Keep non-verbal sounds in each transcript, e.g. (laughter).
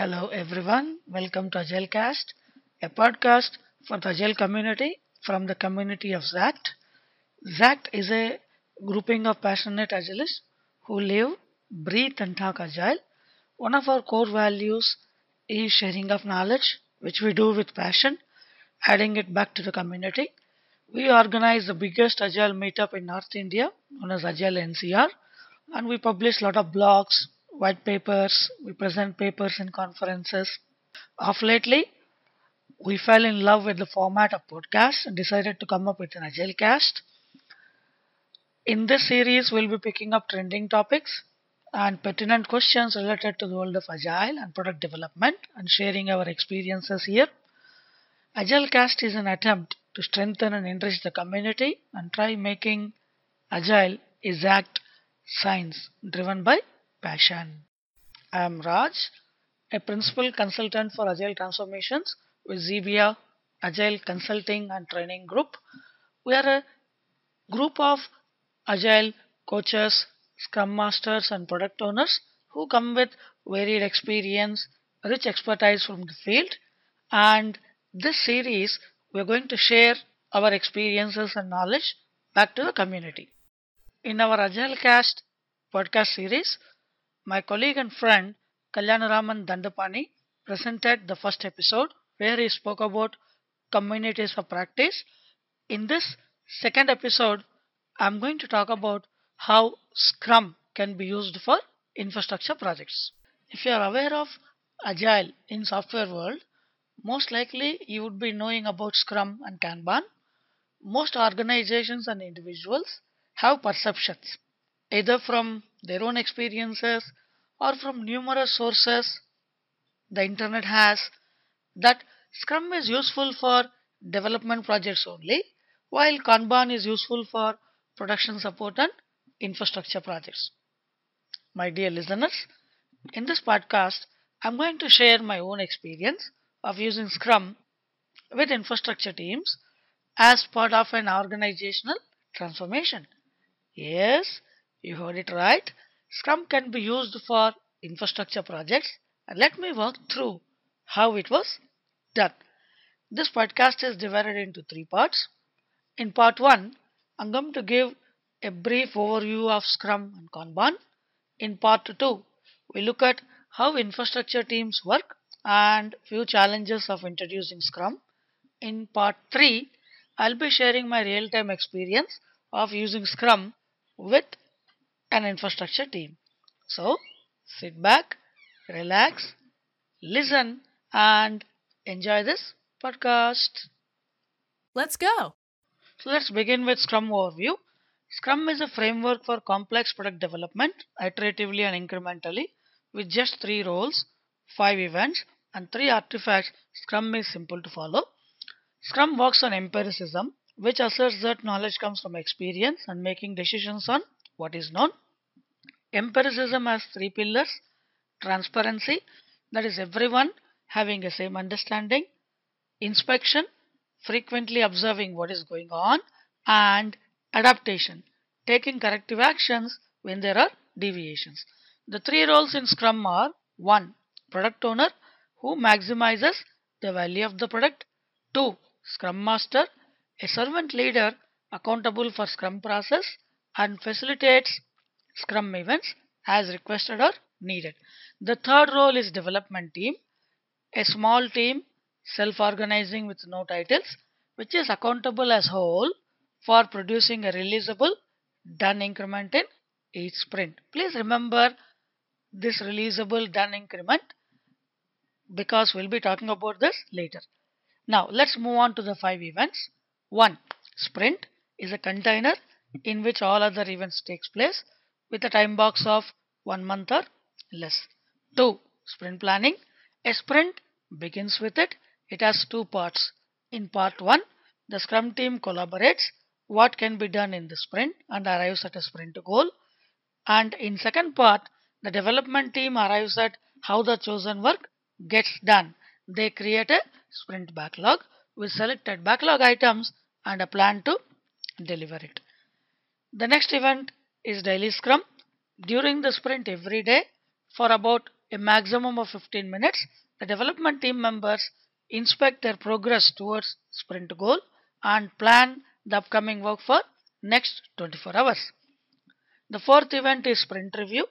Hello everyone, welcome to AgileCast, a podcast for the Agile community from the community of XACT. XACT is a grouping of passionate Agilists who live, breathe and talk Agile. One of our core values is sharing of knowledge, which we do with passion, adding it back to the community. We organize the biggest Agile meetup in North India, known as Agile NCR, and we publish a lot of blogs, white papers, we present papers in conferences. Of lately, we fell in love with the format of podcast and decided to come up with an Agile cast. In this series, we'll be picking up trending topics and pertinent questions related to the world of Agile and product development and sharing our experiences here. Agile cast is an attempt to strengthen and enrich the community and try making Agile exact science driven by passion. I am Raj, a principal consultant for Agile transformations with Xebia Agile Consulting and Training Group. We are a group of Agile coaches, Scrum Masters, and product owners who come with varied experience, rich expertise from the field. And this series, we are going to share our experiences and knowledge back to the community. In our Agile Cast podcast series, my colleague and friend Kalyanaraman Dandapani presented the first episode where he spoke about communities of practice. In this second episode, I'm going to talk about how Scrum can be used for infrastructure projects. If you are aware of Agile in software world, most likely you would be knowing about Scrum and Kanban. Most organizations and individuals have perceptions either from their own experiences or from numerous sources the internet has that Scrum is useful for development projects only, while Kanban is useful for production support and infrastructure projects. My dear listeners, in this podcast, I'm going to share my own experience of using Scrum with infrastructure teams as part of an organizational transformation. Yes, you heard it right. Scrum can be used for infrastructure projects and let me walk through how it was done. This podcast is divided into three parts. In part 1, I'm going to give a brief overview of Scrum and Kanban. In part 2, we look at how infrastructure teams work and few challenges of introducing Scrum. In part 3, I'll be sharing my real-time experience of using Scrum with an infrastructure team. So, sit back, relax, listen, and enjoy this podcast. Let's go. So, let's begin with Scrum overview. Scrum is a framework for complex product development, iteratively and incrementally, with just three roles, five events, and three artifacts. Scrum is simple to follow. Scrum works on empiricism, which asserts that knowledge comes from experience and making decisions on what is known. Empiricism has three pillars transparency, that is, everyone having a same understanding, inspection, frequently observing what is going on, and adaptation, taking corrective actions when there are deviations. The three roles in Scrum are 1. Product owner who maximizes the value of the product, 2. Scrum master, a servant leader accountable for Scrum process and facilitates Scrum events as requested or needed. The third role is development team, a small team self-organizing with no titles, which is accountable as a whole for producing a releasable done increment in each sprint. Please remember this releasable done increment because we'll be talking about this later. Now let's move on to the five events. One, sprint is a container in which all other events takes place with a time box of one month or less. 2. Sprint planning. A sprint begins with it. It has two parts. In part 1, the Scrum team collaborates what can be done in the sprint and arrives at a sprint goal. And in second part, the development team arrives at how the chosen work gets done. They create a sprint backlog with selected backlog items and a plan to deliver it. The next event is daily scrum. During the sprint every day for about a maximum of 15 minutes, the development team members inspect their progress towards sprint goal and plan the upcoming work for next 24 hours. The fourth event is sprint review.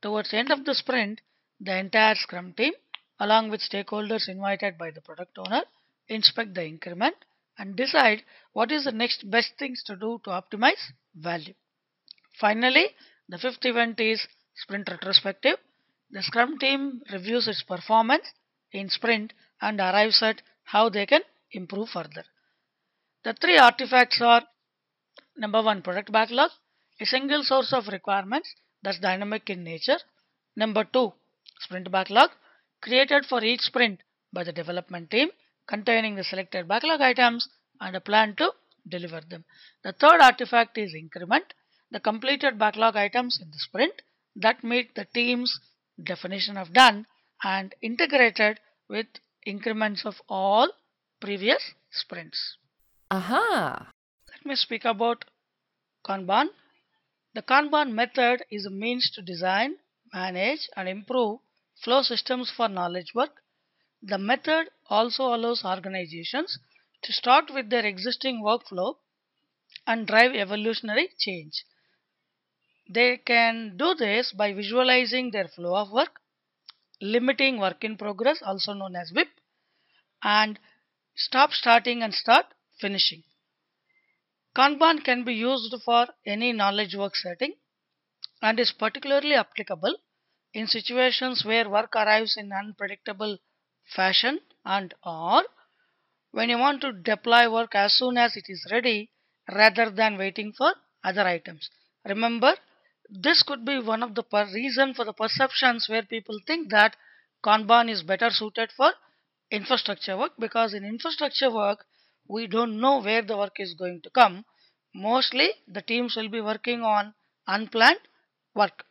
Towards the end of the sprint, the entire scrum team along with stakeholders invited by the product owner inspect the increment and decide what is the next best things to do to optimize value. Finally, the fifth event is sprint retrospective. The Scrum team reviews its performance in sprint and arrives at how they can improve further. The three artifacts are number one, product backlog, a single source of requirements that's dynamic in nature. Number two, sprint backlog, created for each sprint by the development team, containing the selected backlog items and a plan to deliver them. The third artifact is increment, the completed backlog items in the sprint that meet the team's definition of done and integrated with increments of all previous sprints. Aha. Let me speak about Kanban. The Kanban method is a means to design, manage, and improve flow systems for knowledge work. The method also allows organizations to start with their existing workflow and drive evolutionary change. They can do this by visualizing their flow of work, limiting work in progress, also known as WIP, and stop starting and start finishing. Kanban can be used for any knowledge work setting and is particularly applicable in situations where work arrives in unpredictable fashion and or when you want to deploy work as soon as it is ready rather than waiting for other items. Remember, this could be one of the reason for the perceptions where people think that Kanban is better suited for infrastructure work because in infrastructure work we don't know where the work is going to come. Mostly the teams will be working on unplanned work.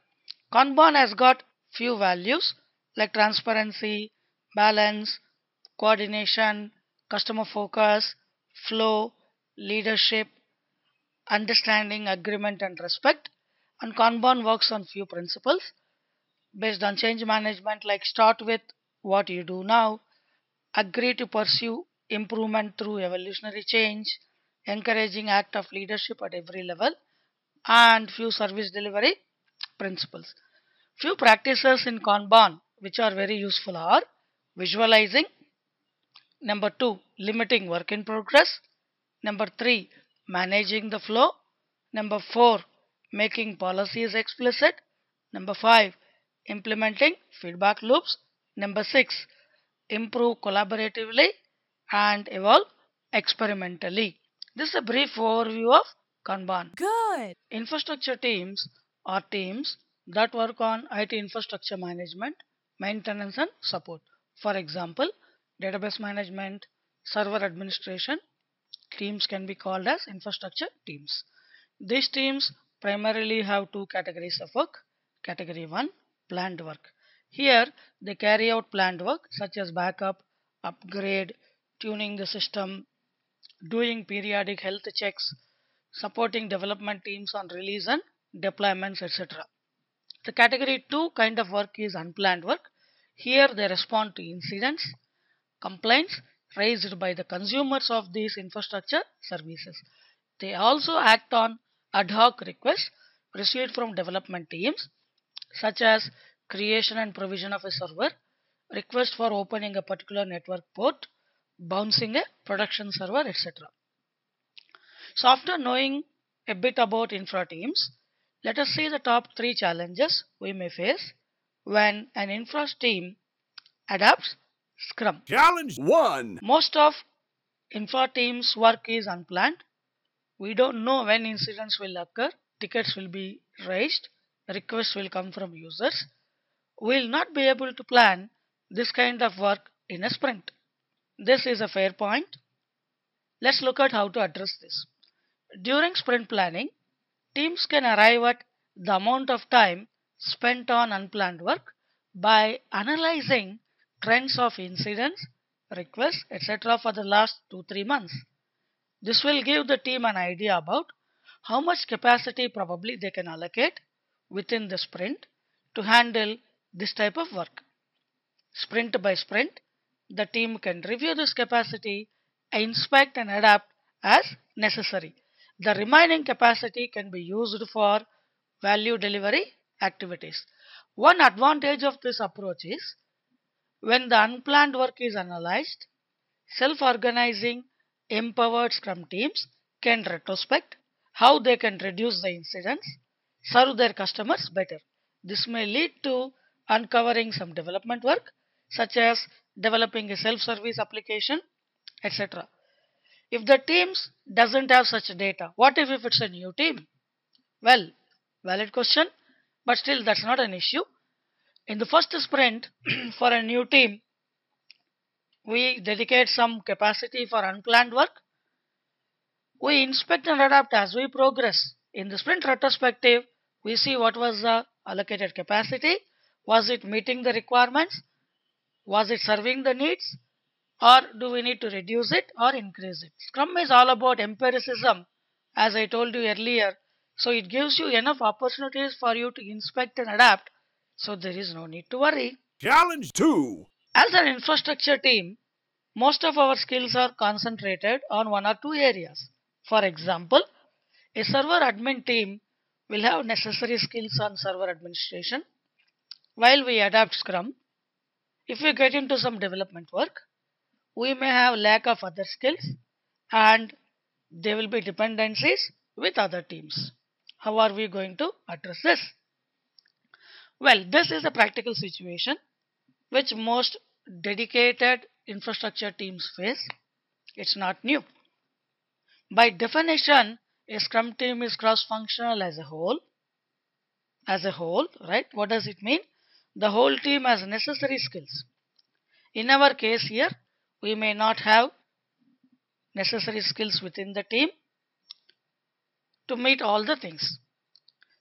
Kanban has got few values like transparency, balance, coordination, customer focus, flow, leadership, understanding, agreement, and respect. And Kanban works on few principles based on change management, like start with what you do now, agree to pursue improvement through evolutionary change, encouraging act of leadership at every level, and few service delivery principles. Few practices in Kanban which are very useful are visualizing, number two, limiting work in progress, number three, managing the flow, number four, making policies explicit, number five, implementing feedback loops, number six, improve collaboratively and evolve experimentally. This is a brief overview of Kanban. Good. Infrastructure teams are teams that work on IT infrastructure management, maintenance, and support. For example, database management, server administration teams can be called as infrastructure teams. These teams primarily have two categories of work. Category 1 planned work. Here they carry out planned work such as backup, upgrade, tuning the system, doing periodic health checks, supporting development teams on release and deployments, etc. The category 2 kind of work is unplanned work. Here they respond to incidents, complaints raised by the consumers of these infrastructure services. They also act on ad hoc requests received from development teams such as creation and provision of a server, request for opening a particular network port, bouncing a production server, etc. So after knowing a bit about infra teams, let us see the top three challenges we may face when an infra team adopts Scrum. Challenge one. Most of infra teams' work is unplanned. We don't know when incidents will occur, tickets will be raised, requests will come from users. We will not be able to plan this kind of work in a sprint. This is a fair point. Let's look at how to address this. During sprint planning, teams can arrive at the amount of time spent on unplanned work by analyzing trends of incidents, requests, etc. for the last 2 3 months. This will give the team an idea about how much capacity probably they can allocate within the sprint to handle this type of work. sprint by sprint, the team can review this capacity, inspect and adapt as necessary. The remaining capacity can be used for value delivery activities. One advantage of this approach is when the unplanned work is analyzed, self organizing, empowered Scrum teams can retrospect how they can reduce the incidents, serve their customers better. This may lead to uncovering some development work, such as developing a self service application, etc. If the teams doesn't have such data, what if, if it's a new team? Well, valid question, but still that's not an issue. In the first sprint (clears throat) for a new team, we dedicate some capacity for unplanned work. We inspect and adapt as we progress. In the sprint retrospective, we see what was the allocated capacity. Was it meeting the requirements? Was it serving the needs? Or do we need to reduce it or increase it? Scrum is all about empiricism, as I told you earlier. So it gives you enough opportunities for you to inspect and adapt. So there is no need to worry. Challenge 2. As an infrastructure team, most of our skills are concentrated on one or two areas. For example, a server admin team will have necessary skills on server administration while we adapt Scrum. If we get into some development work, we may have lack of other skills and there will be dependencies with other teams. How are we going to address this? Well, this is a practical situation which most dedicated infrastructure teams face. It's not new. By definition, a Scrum team is cross-functional as a whole. As a whole, right? What does it mean? The whole team has necessary skills. In our case here, we may not have necessary skills within the team to meet all the things.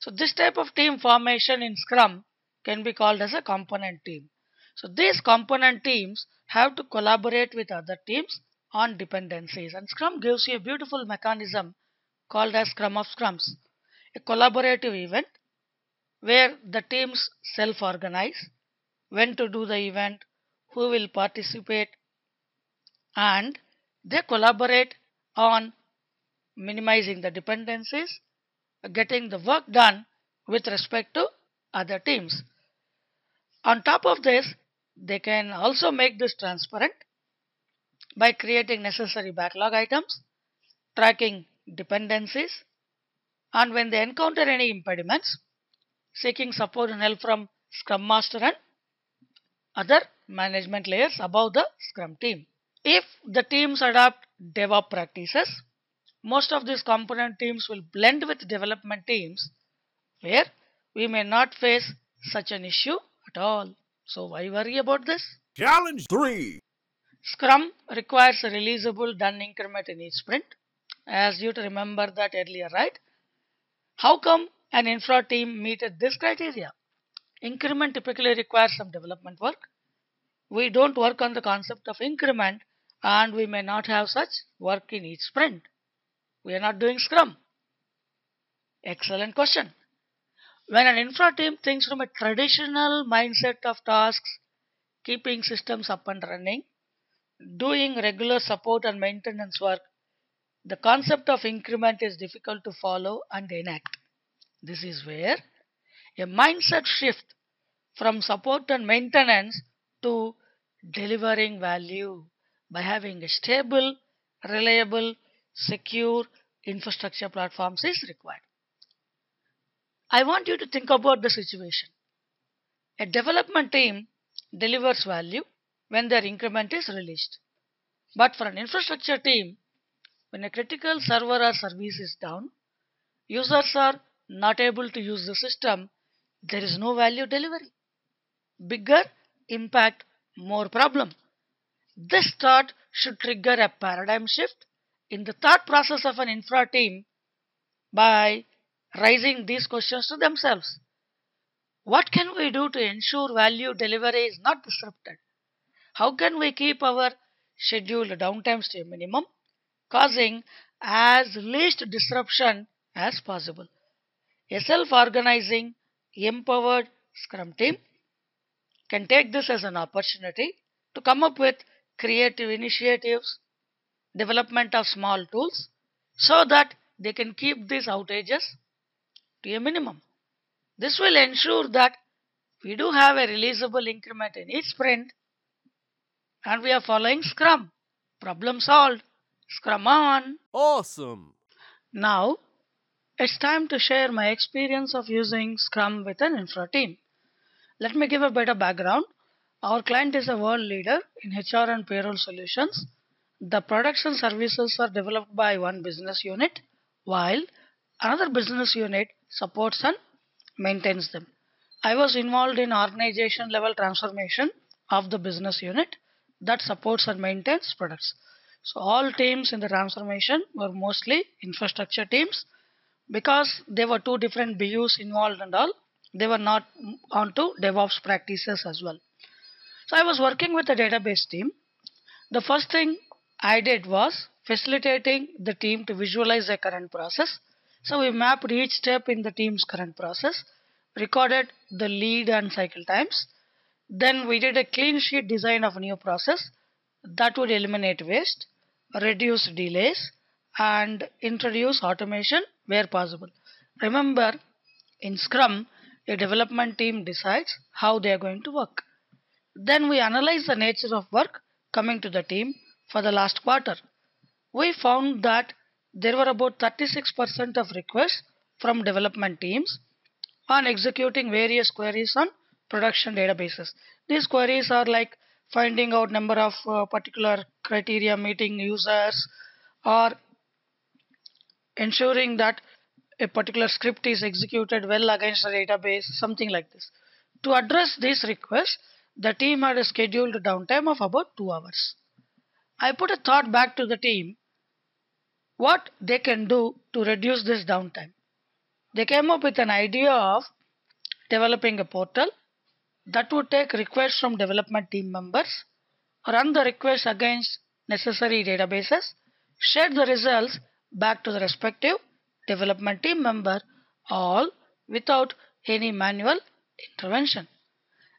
So this type of team formation in Scrum can be called as a component team. So these component teams have to collaborate with other teams on dependencies and Scrum gives you a beautiful mechanism called as Scrum of Scrums, a collaborative event where the teams self-organize when to do the event, who will participate and they collaborate on minimizing the dependencies, getting the work done with respect to other teams. On top of this, they can also make this transparent by creating necessary backlog items, tracking dependencies, and when they encounter any impediments, seeking support and help from Scrum Master and other management layers above the Scrum team. If the teams adopt DevOps practices, most of these component teams will blend with development teams where we may not face such an issue at all. So why worry about this? Challenge 3. Scrum requires a releasable done increment in each sprint. As you to remember that earlier, right? How come an infra team meted this criteria? Increment typically requires some development work. We don't work on the concept of increment and we may not have such work in each sprint. We are not doing Scrum. Excellent question. When an infra team thinks from a traditional mindset of tasks, keeping systems up and running, doing regular support and maintenance work, the concept of increment is difficult to follow and enact. This is where a mindset shift from support and maintenance to delivering value by having a stable, reliable, secure infrastructure platforms is required. I want you to think about the situation. A development team delivers value when their increment is released. But for an infrastructure team, when a critical server or service is down, users are not able to use the system, there is no value delivery. Bigger impact, more problem. This thought should trigger a paradigm shift in the thought process of an infra team by raising these questions to themselves. What can we do to ensure value delivery is not disrupted? How can we keep our scheduled downtimes to a minimum, causing as least disruption as possible? A self organizing, empowered Scrum team can take this as an opportunity to come up with creative initiatives, development of small tools, so that they can keep these outages to a minimum. This will ensure that we do have a releasable increment in each sprint and we are following Scrum. Problem solved. Scrum on. Awesome. Now, it's time to share my experience of using Scrum with an infra team. Let me give a better background. Our client is a world leader in HR and payroll solutions. The products and services are developed by one business unit, while another business unit supports and maintains them. I was involved in organization level transformation of the business unit that supports and maintains products. So all teams in the transformation were mostly infrastructure teams because there were two different BUs involved and all. They were not onto DevOps practices as well. So I was working with the database team. The first thing I did was facilitating the team to visualize their current process. So we mapped each step in the team's current process, recorded the lead and cycle times. Then we did a clean sheet design of a new process that would eliminate waste, reduce delays, and introduce automation where possible. Remember, in Scrum, a development team decides how they are going to work. Then we analyze the nature of work coming to the team for the last quarter. We found that there were about 36% of requests from development teams on executing various queries on production databases. These queries are like finding out number of uh, particular criteria meeting users or ensuring that a particular script is executed well against the database, something like this. To address these requests, the team had a scheduled downtime of about two hours. I put a thought back to the team what they can do to reduce this downtime. They came up with an idea of developing a portal that would take requests from development team members, run the requests against necessary databases, share the results back to the respective development team member, all without any manual intervention.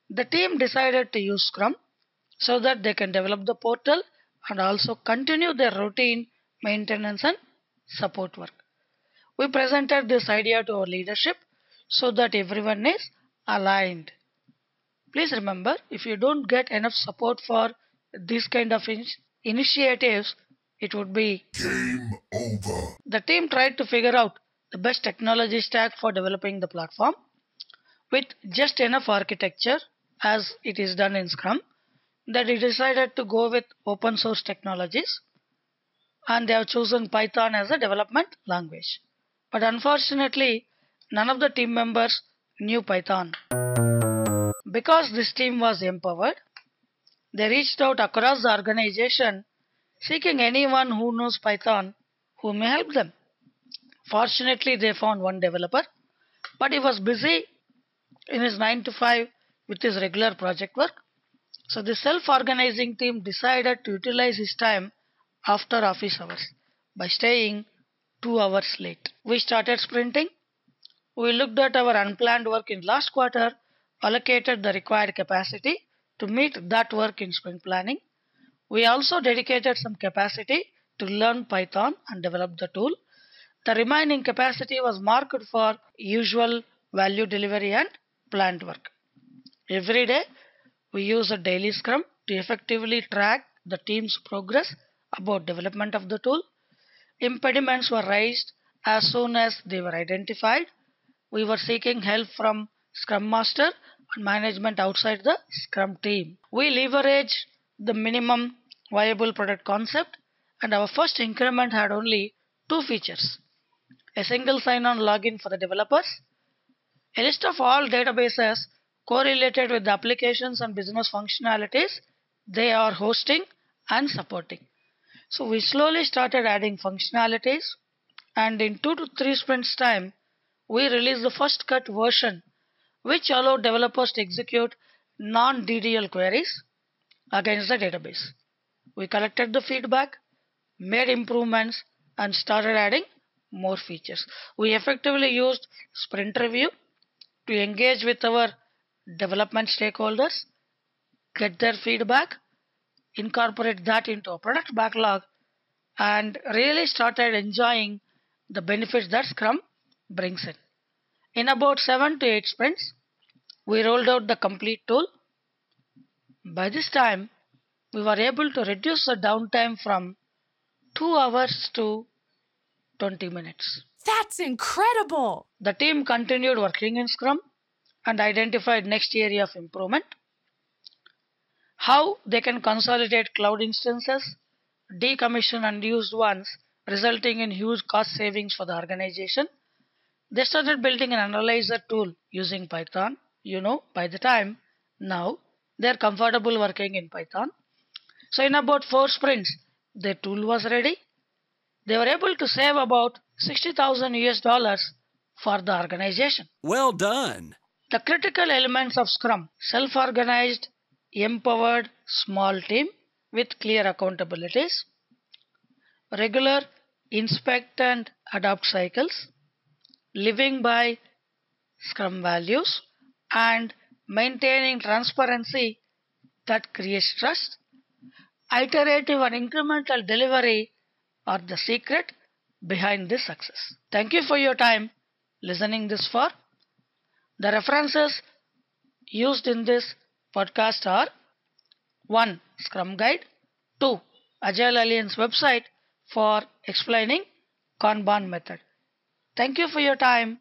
The team decided to use Scrum so that they can develop the portal and also continue their routine maintenance and support work. We presented this idea to our leadership so that everyone is aligned. Please remember if you don't get enough support for these kind of in- initiatives, it would be Game over. the team tried to figure out the best technology stack for developing the platform with just enough architecture as it is done in Scrum that they decided to go with open source technologies and they have chosen Python as a development language. But unfortunately, none of the team members knew Python. Because this team was empowered, they reached out across the organization seeking anyone who knows Python who may help them. Fortunately, they found one developer, but he was busy in his 9 to 5 with his regular project work. So, the self organizing team decided to utilize his time after office hours by staying 2 hours late. We started sprinting. We looked at our unplanned work in last quarter, allocated the required capacity to meet that work in sprint planning. We also dedicated some capacity to learn Python and develop the tool. The remaining capacity was marked for usual value delivery and planned work. Every day, we use a daily scrum to effectively track the team's progress about development of the tool. Impediments were raised as soon as they were identified. We were seeking help from Scrum Master and management outside the Scrum team. We leverage the minimum viable product concept, and our first increment had only two features a single sign on login for the developers, a list of all databases correlated with the applications and business functionalities they are hosting and supporting. So we slowly started adding functionalities, and in two to three sprints' time, we released the first cut version, which allowed developers to execute non DDL queries against the database. We collected the feedback, made improvements, and started adding more features. We effectively used sprint review to engage with our development stakeholders get their feedback, incorporate that into a product backlog, and really started enjoying the benefits that Scrum brings in. In about 7 to 8 sprints, we rolled out the complete tool. By this time, we were able to reduce the downtime from 2 hours to 20 minutes. That's incredible. The team continued working in Scrum and identified next area of improvement. How they can consolidate cloud instances, decommission unused ones, resulting in huge cost savings for the organization. They started building an analyzer tool using Python. You know, by the time now they're comfortable working in Python. So, in about four sprints, their tool was ready. They were able to save about 60,000 US dollars for the organization. Well done. The critical elements of Scrum self organized, empowered, small team with clear accountabilities, regular inspect and adopt cycles, living by Scrum values, and maintaining transparency that creates trust. Iterative and incremental delivery are the secret behind this success. Thank you for your time listening this far. The references used in this podcast are 1. Scrum Guide 2. Agile Alliance website for explaining Kanban method. Thank you for your time.